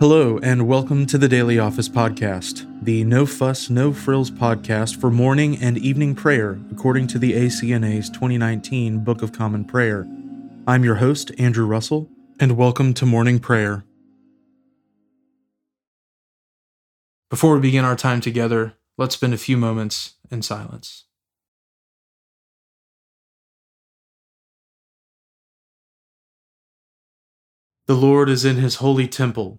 Hello, and welcome to the Daily Office Podcast, the no fuss, no frills podcast for morning and evening prayer, according to the ACNA's 2019 Book of Common Prayer. I'm your host, Andrew Russell, and welcome to morning prayer. Before we begin our time together, let's spend a few moments in silence. The Lord is in his holy temple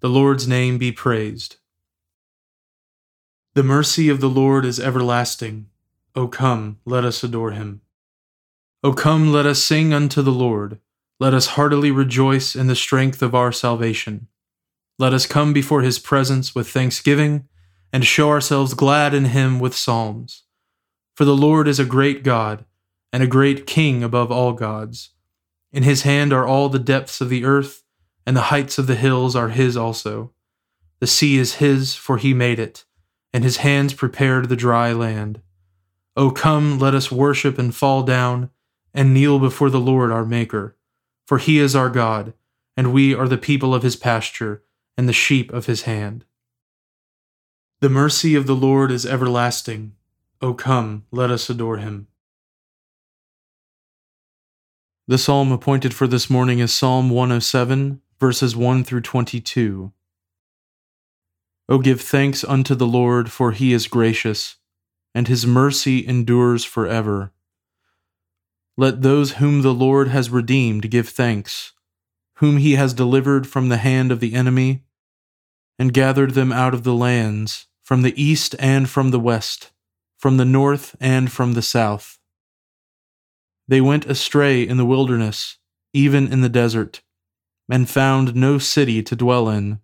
The Lord's name be praised. The mercy of the Lord is everlasting. O come, let us adore him. O come, let us sing unto the Lord. Let us heartily rejoice in the strength of our salvation. Let us come before his presence with thanksgiving, and show ourselves glad in him with psalms. For the Lord is a great God, and a great King above all gods. In his hand are all the depths of the earth and the heights of the hills are his also. The sea is his, for he made it, and his hands prepared the dry land. O come, let us worship and fall down, and kneel before the Lord our Maker. For he is our God, and we are the people of his pasture, and the sheep of his hand. The mercy of the Lord is everlasting. O come, let us adore him. The psalm appointed for this morning is Psalm 107 verses 1 through 22. O give thanks unto the Lord, for he is gracious, and his mercy endures forever. Let those whom the Lord has redeemed give thanks, whom he has delivered from the hand of the enemy, and gathered them out of the lands, from the east and from the west, from the north and from the south. They went astray in the wilderness, even in the desert and found no city to dwell in.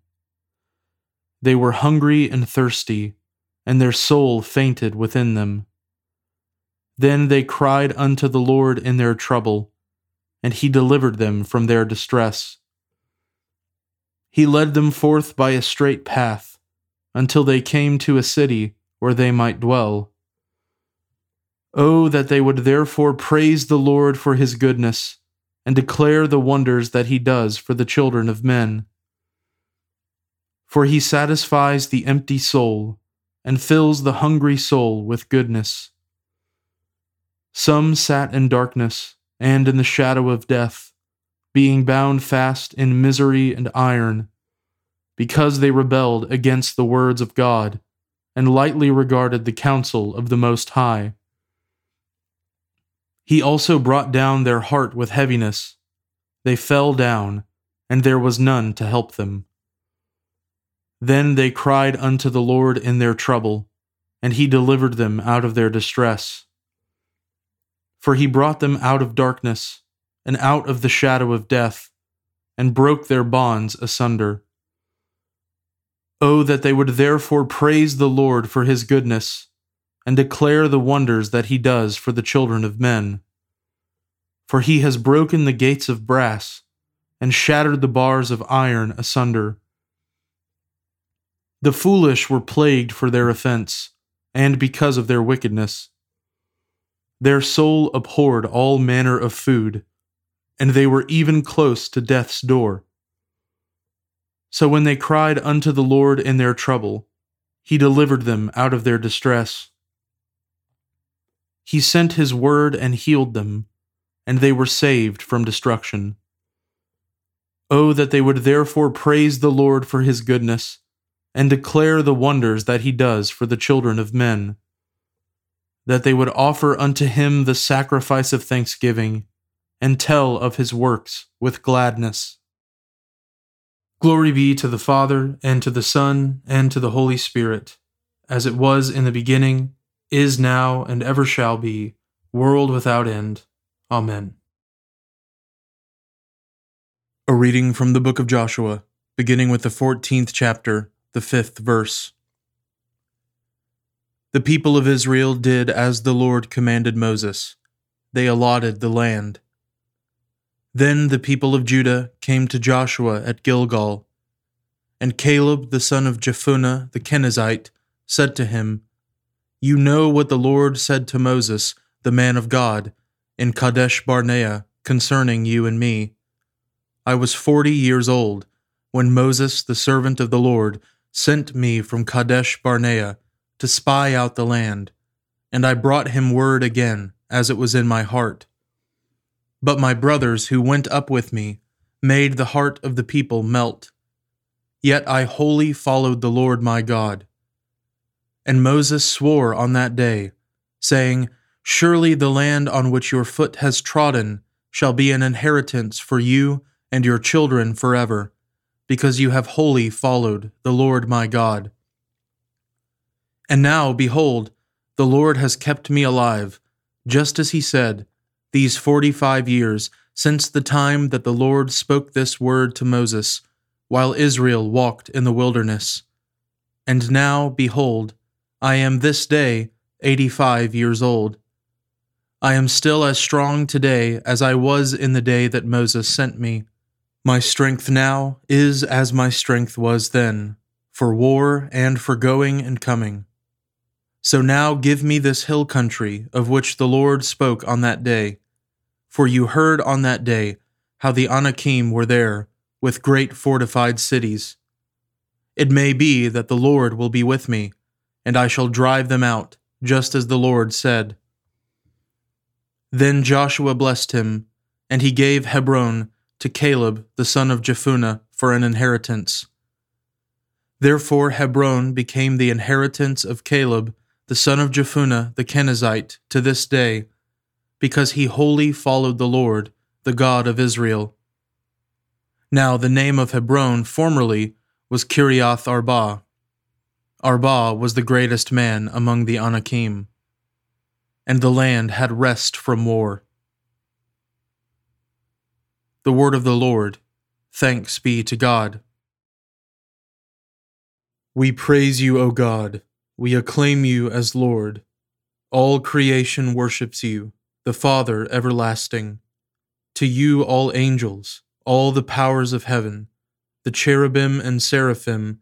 They were hungry and thirsty, and their soul fainted within them. Then they cried unto the Lord in their trouble, and he delivered them from their distress. He led them forth by a straight path, until they came to a city where they might dwell. Oh, that they would therefore praise the Lord for his goodness and declare the wonders that he does for the children of men. For he satisfies the empty soul and fills the hungry soul with goodness. Some sat in darkness and in the shadow of death, being bound fast in misery and iron, because they rebelled against the words of God and lightly regarded the counsel of the Most High. He also brought down their heart with heaviness. They fell down, and there was none to help them. Then they cried unto the Lord in their trouble, and he delivered them out of their distress. For he brought them out of darkness, and out of the shadow of death, and broke their bonds asunder. Oh, that they would therefore praise the Lord for his goodness and declare the wonders that he does for the children of men. For he has broken the gates of brass and shattered the bars of iron asunder. The foolish were plagued for their offense, and because of their wickedness. Their soul abhorred all manner of food, and they were even close to death's door. So when they cried unto the Lord in their trouble, he delivered them out of their distress. He sent his word and healed them, and they were saved from destruction. Oh, that they would therefore praise the Lord for his goodness, and declare the wonders that he does for the children of men. That they would offer unto him the sacrifice of thanksgiving, and tell of his works with gladness. Glory be to the Father, and to the Son, and to the Holy Spirit, as it was in the beginning, is now, and ever shall be, world without end. Amen. A reading from the book of Joshua, beginning with the 14th chapter, the 5th verse. The people of Israel did as the Lord commanded Moses. They allotted the land. Then the people of Judah came to Joshua at Gilgal. And Caleb the son of Jephunneh the Kenizzite said to him, You know what the Lord said to Moses, the man of God, in Kadesh Barnea concerning you and me. I was forty years old when Moses, the servant of the Lord, sent me from Kadesh Barnea to spy out the land, and I brought him word again, as it was in my heart. But my brothers who went up with me made the heart of the people melt. Yet I wholly followed the Lord my God. And Moses swore on that day, saying, Surely the land on which your foot has trodden shall be an inheritance for you and your children forever, because you have wholly followed the Lord my God. And now, behold, the Lord has kept me alive, just as he said, these forty five years since the time that the Lord spoke this word to Moses, while Israel walked in the wilderness. And now, behold, I am this day eighty five years old. I am still as strong today as I was in the day that Moses sent me. My strength now is as my strength was then, for war and for going and coming. So now give me this hill country of which the Lord spoke on that day for you heard on that day how the Anakim were there with great fortified cities. It may be that the Lord will be with me, and I shall drive them out, just as the Lord said. Then Joshua blessed him, and he gave Hebron to Caleb the son of Jephunneh for an inheritance. Therefore Hebron became the inheritance of Caleb the son of Jephunneh the Kenizzite to this day, because he wholly followed the Lord, the God of Israel. Now the name of Hebron formerly was Kiriath Arba. Arba was the greatest man among the Anakim, and the land had rest from war. The word of the Lord. Thanks be to God. We praise you, O God. We acclaim you as Lord. All creation worships you the Father everlasting. To you, all angels, all the powers of heaven, the cherubim and seraphim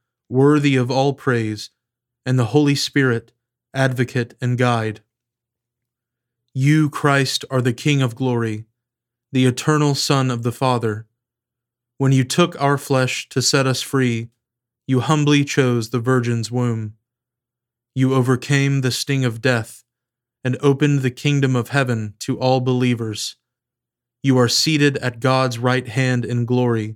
worthy of all praise, and the Holy Spirit, advocate and guide. You, Christ, are the King of glory, the eternal Son of the Father. When you took our flesh to set us free, you humbly chose the Virgin's womb. You overcame the sting of death and opened the kingdom of heaven to all believers. You are seated at God's right hand in glory.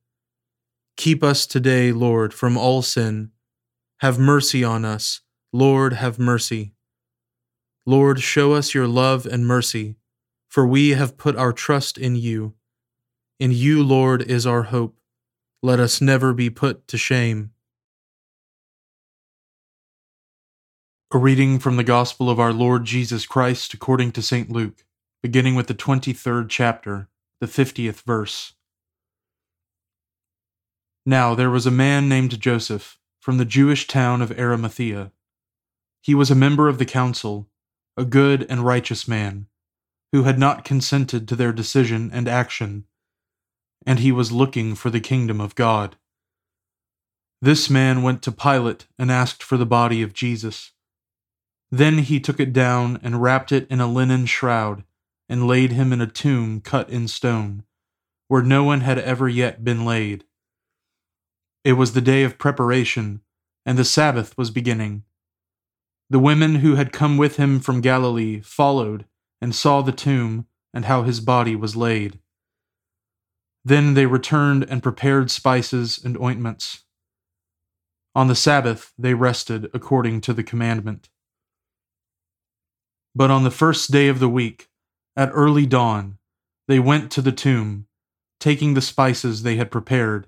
Keep us today, Lord, from all sin. Have mercy on us. Lord, have mercy. Lord, show us your love and mercy, for we have put our trust in you. In you, Lord, is our hope. Let us never be put to shame. A reading from the Gospel of our Lord Jesus Christ according to St. Luke, beginning with the 23rd chapter, the 50th verse. Now there was a man named Joseph, from the Jewish town of Arimathea. He was a member of the council, a good and righteous man, who had not consented to their decision and action, and he was looking for the kingdom of God. This man went to Pilate and asked for the body of Jesus. Then he took it down and wrapped it in a linen shroud, and laid him in a tomb cut in stone, where no one had ever yet been laid. It was the day of preparation, and the Sabbath was beginning. The women who had come with him from Galilee followed and saw the tomb and how his body was laid. Then they returned and prepared spices and ointments. On the Sabbath they rested according to the commandment. But on the first day of the week, at early dawn, they went to the tomb, taking the spices they had prepared.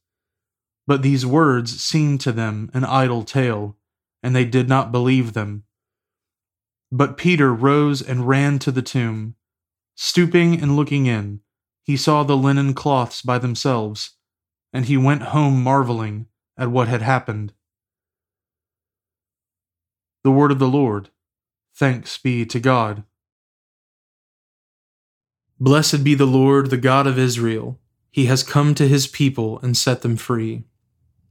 But these words seemed to them an idle tale, and they did not believe them. But Peter rose and ran to the tomb. Stooping and looking in, he saw the linen cloths by themselves, and he went home marveling at what had happened. The word of the Lord. Thanks be to God. Blessed be the Lord, the God of Israel. He has come to his people and set them free.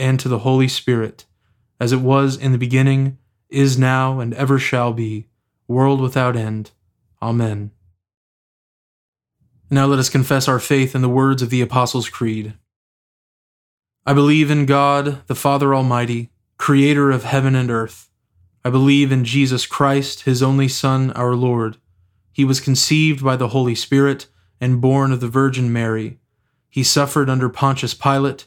and to the Holy Spirit, as it was in the beginning, is now, and ever shall be, world without end. Amen. Now let us confess our faith in the words of the Apostles' Creed. I believe in God, the Father Almighty, creator of heaven and earth. I believe in Jesus Christ, his only Son, our Lord. He was conceived by the Holy Spirit and born of the Virgin Mary. He suffered under Pontius Pilate,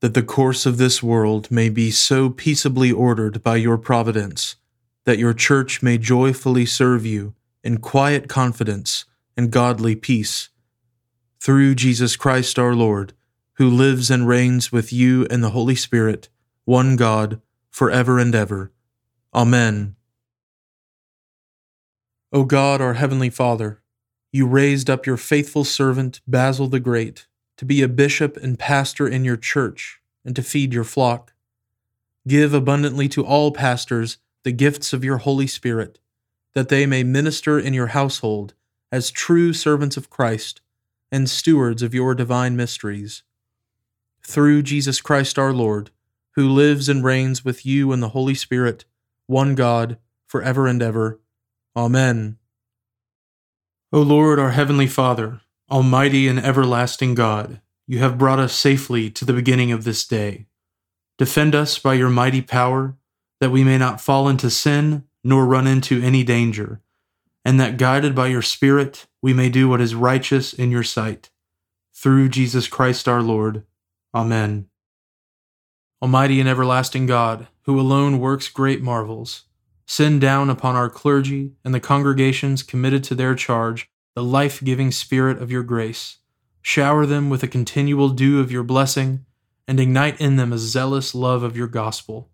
that the course of this world may be so peaceably ordered by your providence, that your church may joyfully serve you in quiet confidence and godly peace. Through Jesus Christ our Lord, who lives and reigns with you and the Holy Spirit, one God, for ever and ever. Amen. O God, our heavenly Father, you raised up your faithful servant Basil the Great to be a bishop and pastor in your church and to feed your flock. Give abundantly to all pastors the gifts of your Holy Spirit, that they may minister in your household as true servants of Christ and stewards of your divine mysteries. Through Jesus Christ our Lord, who lives and reigns with you in the Holy Spirit, one God, for ever and ever. Amen. O Lord, our heavenly Father, Almighty and everlasting God, you have brought us safely to the beginning of this day. Defend us by your mighty power, that we may not fall into sin nor run into any danger, and that guided by your Spirit we may do what is righteous in your sight. Through Jesus Christ our Lord. Amen. Almighty and everlasting God, who alone works great marvels, send down upon our clergy and the congregations committed to their charge the life giving Spirit of your grace. Shower them with a continual dew of your blessing, and ignite in them a zealous love of your gospel.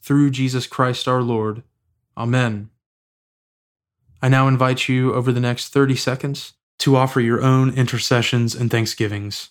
Through Jesus Christ our Lord. Amen. I now invite you over the next 30 seconds to offer your own intercessions and thanksgivings.